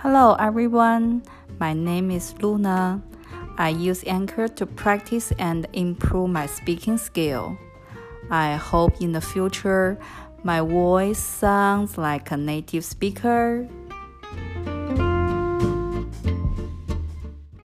Hello everyone, my name is Luna. I use Anchor to practice and improve my speaking skill. I hope in the future my voice sounds like a native speaker